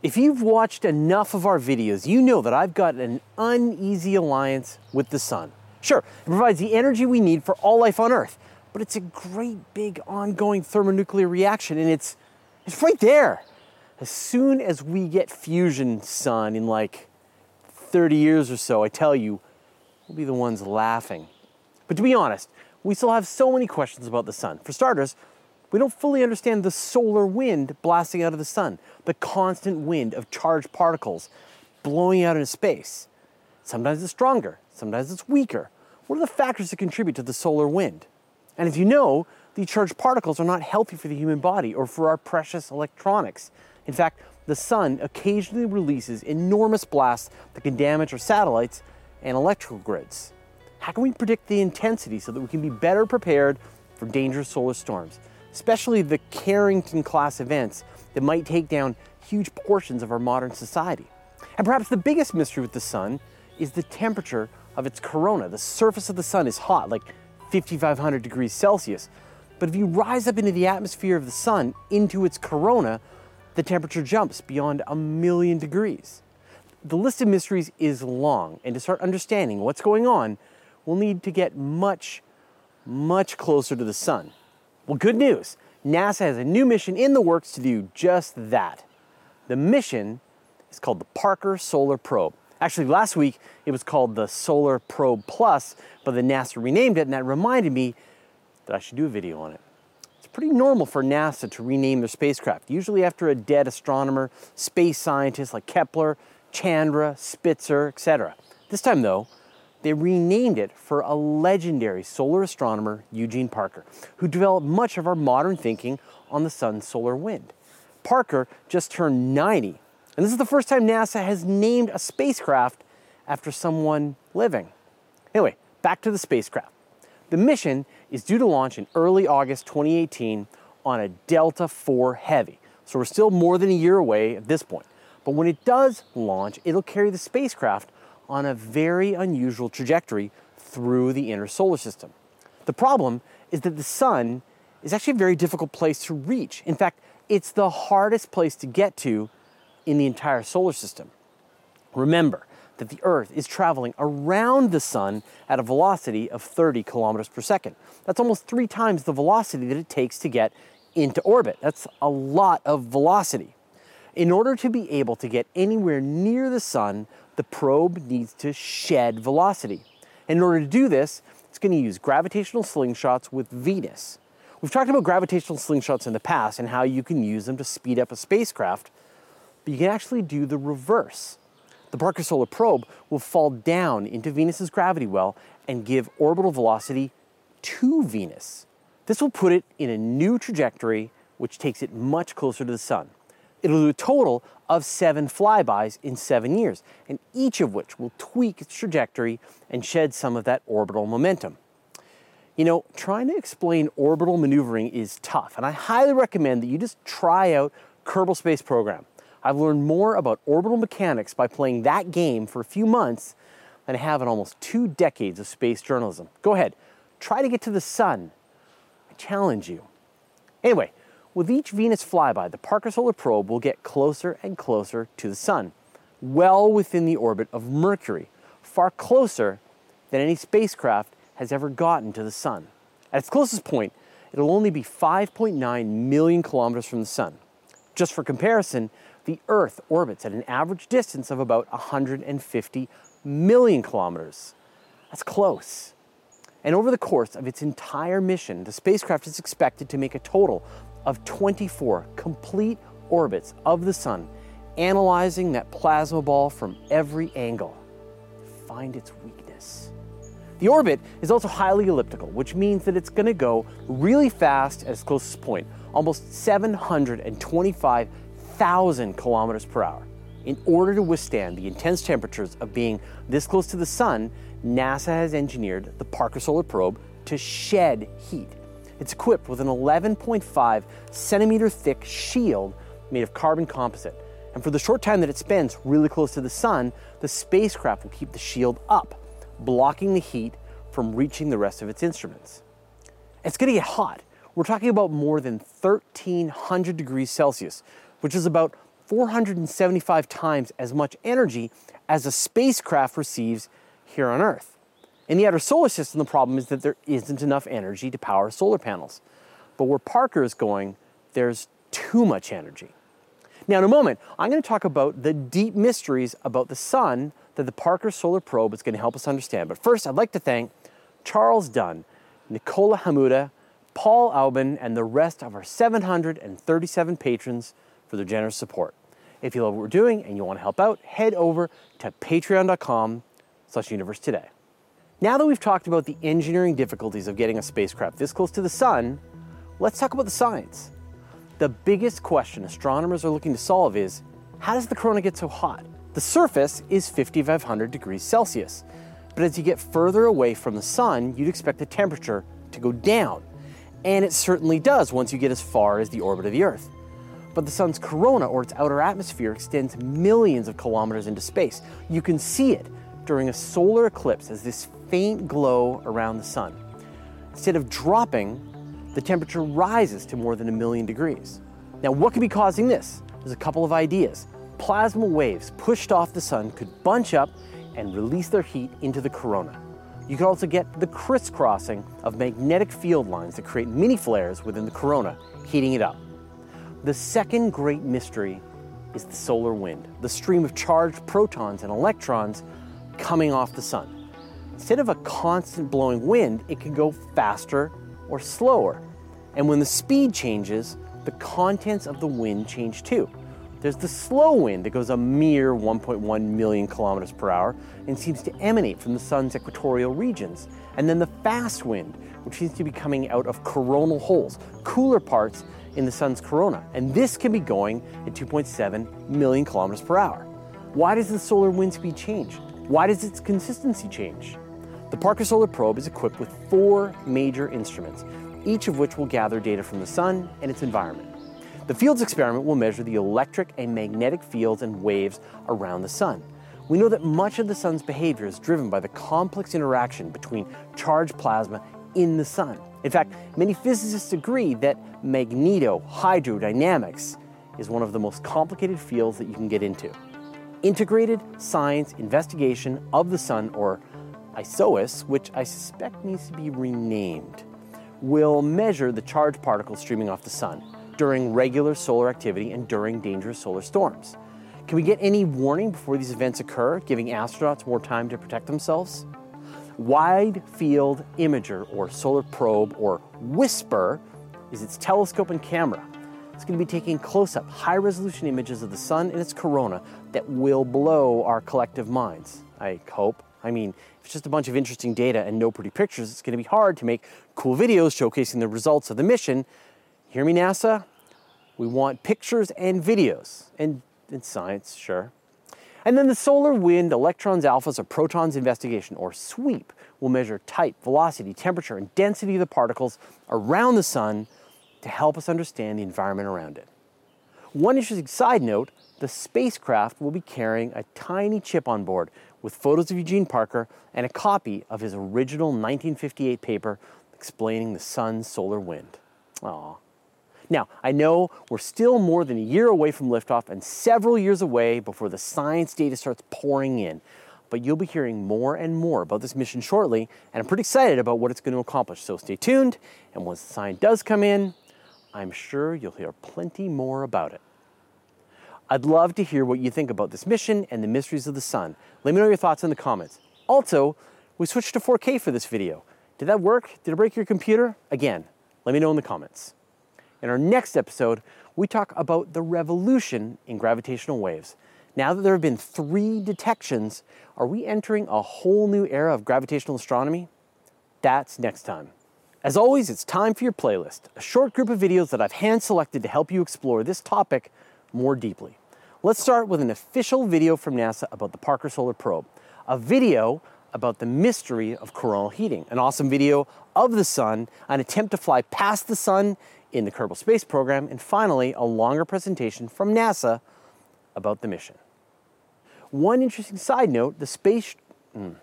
If you've watched enough of our videos, you know that I've got an uneasy alliance with the sun. Sure, it provides the energy we need for all life on Earth, but it's a great big ongoing thermonuclear reaction and it's it's right there. As soon as we get fusion sun in like 30 years or so, I tell you, we'll be the ones laughing. But to be honest, we still have so many questions about the sun. For starters, we don't fully understand the solar wind blasting out of the sun, the constant wind of charged particles blowing out into space. Sometimes it's stronger, sometimes it's weaker. What are the factors that contribute to the solar wind? And if you know, the charged particles are not healthy for the human body or for our precious electronics. In fact, the sun occasionally releases enormous blasts that can damage our satellites and electrical grids. How can we predict the intensity so that we can be better prepared for dangerous solar storms? Especially the Carrington class events that might take down huge portions of our modern society. And perhaps the biggest mystery with the sun is the temperature of its corona. The surface of the sun is hot, like 5,500 degrees Celsius. But if you rise up into the atmosphere of the sun, into its corona, the temperature jumps beyond a million degrees. The list of mysteries is long, and to start understanding what's going on, we'll need to get much, much closer to the sun. Well, good news. NASA has a new mission in the works to do just that. The mission is called the Parker Solar Probe. Actually, last week it was called the Solar Probe Plus, but the NASA renamed it, and that reminded me that I should do a video on it. It's pretty normal for NASA to rename their spacecraft, usually after a dead astronomer, space scientists like Kepler, Chandra, Spitzer, etc. This time, though, they renamed it for a legendary solar astronomer, Eugene Parker, who developed much of our modern thinking on the sun's solar wind. Parker just turned 90, and this is the first time NASA has named a spacecraft after someone living. Anyway, back to the spacecraft. The mission is due to launch in early August 2018 on a Delta IV Heavy, so we're still more than a year away at this point. But when it does launch, it'll carry the spacecraft on a very unusual trajectory through the inner solar system. The problem is that the sun is actually a very difficult place to reach. In fact, it's the hardest place to get to in the entire solar system. Remember that the Earth is traveling around the sun at a velocity of 30 kilometers per second. That's almost three times the velocity that it takes to get into orbit. That's a lot of velocity. In order to be able to get anywhere near the sun, the probe needs to shed velocity. In order to do this, it's going to use gravitational slingshots with Venus. We've talked about gravitational slingshots in the past and how you can use them to speed up a spacecraft, but you can actually do the reverse. The Parker Solar Probe will fall down into Venus's gravity well and give orbital velocity to Venus. This will put it in a new trajectory, which takes it much closer to the Sun. It'll do a total of seven flybys in seven years, and each of which will tweak its trajectory and shed some of that orbital momentum. You know, trying to explain orbital maneuvering is tough, and I highly recommend that you just try out Kerbal Space Program. I've learned more about orbital mechanics by playing that game for a few months than I have in almost two decades of space journalism. Go ahead, try to get to the sun. I challenge you. Anyway, with each Venus flyby, the Parker Solar Probe will get closer and closer to the Sun, well within the orbit of Mercury, far closer than any spacecraft has ever gotten to the Sun. At its closest point, it'll only be 5.9 million kilometers from the Sun. Just for comparison, the Earth orbits at an average distance of about 150 million kilometers. That's close. And over the course of its entire mission, the spacecraft is expected to make a total of 24 complete orbits of the Sun, analyzing that plasma ball from every angle find its weakness. The orbit is also highly elliptical, which means that it's going to go really fast at its closest point, almost 725,000 kilometers per hour. In order to withstand the intense temperatures of being this close to the Sun, NASA has engineered the Parker Solar Probe to shed heat it's equipped with an 11.5 centimeter thick shield made of carbon composite. And for the short time that it spends really close to the sun, the spacecraft will keep the shield up, blocking the heat from reaching the rest of its instruments. It's going to get hot. We're talking about more than 1300 degrees Celsius, which is about 475 times as much energy as a spacecraft receives here on Earth. In the outer solar system, the problem is that there isn't enough energy to power solar panels. But where Parker is going, there's too much energy. Now, in a moment, I'm going to talk about the deep mysteries about the sun that the Parker Solar Probe is going to help us understand. But first, I'd like to thank Charles Dunn, Nicola Hamuda, Paul Aubin, and the rest of our 737 patrons for their generous support. If you love what we're doing and you want to help out, head over to patreon.com slash universe today. Now that we've talked about the engineering difficulties of getting a spacecraft this close to the sun, let's talk about the science. The biggest question astronomers are looking to solve is, how does the corona get so hot? The surface is 5,500 degrees Celsius, but as you get further away from the sun, you'd expect the temperature to go down. And it certainly does once you get as far as the orbit of the Earth. But the sun's corona, or its outer atmosphere, extends millions of kilometers into space. You can see it during a solar eclipse as this faint glow around the sun. Instead of dropping, the temperature rises to more than a million degrees. Now, what could be causing this? There's a couple of ideas. Plasma waves pushed off the sun could bunch up and release their heat into the corona. You could also get the crisscrossing of magnetic field lines that create mini flares within the corona, heating it up. The second great mystery is the solar wind, the stream of charged protons and electrons coming off the sun. Instead of a constant blowing wind, it can go faster or slower. And when the speed changes, the contents of the wind change too. There's the slow wind that goes a mere 1.1 million kilometers per hour and seems to emanate from the sun's equatorial regions. And then the fast wind, which seems to be coming out of coronal holes, cooler parts in the sun's corona. And this can be going at 2.7 million kilometers per hour. Why does the solar wind speed change? Why does its consistency change? The Parker Solar Probe is equipped with four major instruments, each of which will gather data from the sun and its environment. The Fields experiment will measure the electric and magnetic fields and waves around the sun. We know that much of the sun's behavior is driven by the complex interaction between charged plasma in the sun. In fact, many physicists agree that magnetohydrodynamics is one of the most complicated fields that you can get into. Integrated Science Investigation of the Sun, or ISOIS, which I suspect needs to be renamed, will measure the charged particles streaming off the sun during regular solar activity and during dangerous solar storms. Can we get any warning before these events occur, giving astronauts more time to protect themselves? Wide Field Imager, or Solar Probe, or WISPR, is its telescope and camera. It's going to be taking close up, high resolution images of the sun and its corona that will blow our collective minds. I hope. I mean, if it's just a bunch of interesting data and no pretty pictures, it's going to be hard to make cool videos showcasing the results of the mission Hear me, NASA? We want pictures and videos, and, and science, sure. And then the solar wind electrons, alphas, or protons investigation, or SWEAP, will measure type, velocity, temperature, and density of the particles around the sun to help us understand the environment around it. One interesting side note the spacecraft will be carrying a tiny chip on board with photos of Eugene Parker and a copy of his original 1958 paper explaining the sun's solar wind. Aww. Now, I know we're still more than a year away from liftoff and several years away before the science data starts pouring in. But you'll be hearing more and more about this mission shortly, and I'm pretty excited about what it's going to accomplish. So stay tuned, and once the sign does come in, I'm sure you'll hear plenty more about it. I'd love to hear what you think about this mission and the mysteries of the sun. Let me know your thoughts in the comments. Also, we switched to 4K for this video. Did that work? Did it break your computer? Again, let me know in the comments. In our next episode, we talk about the revolution in gravitational waves. Now that there have been three detections, are we entering a whole new era of gravitational astronomy? That's next time. As always, it's time for your playlist, a short group of videos that I've hand selected to help you explore this topic more deeply. Let's start with an official video from NASA about the Parker Solar Probe, a video about the mystery of coronal heating, an awesome video of the sun, an attempt to fly past the sun in the Kerbal Space Program, and finally, a longer presentation from NASA about the mission. One interesting side note the space. Mm,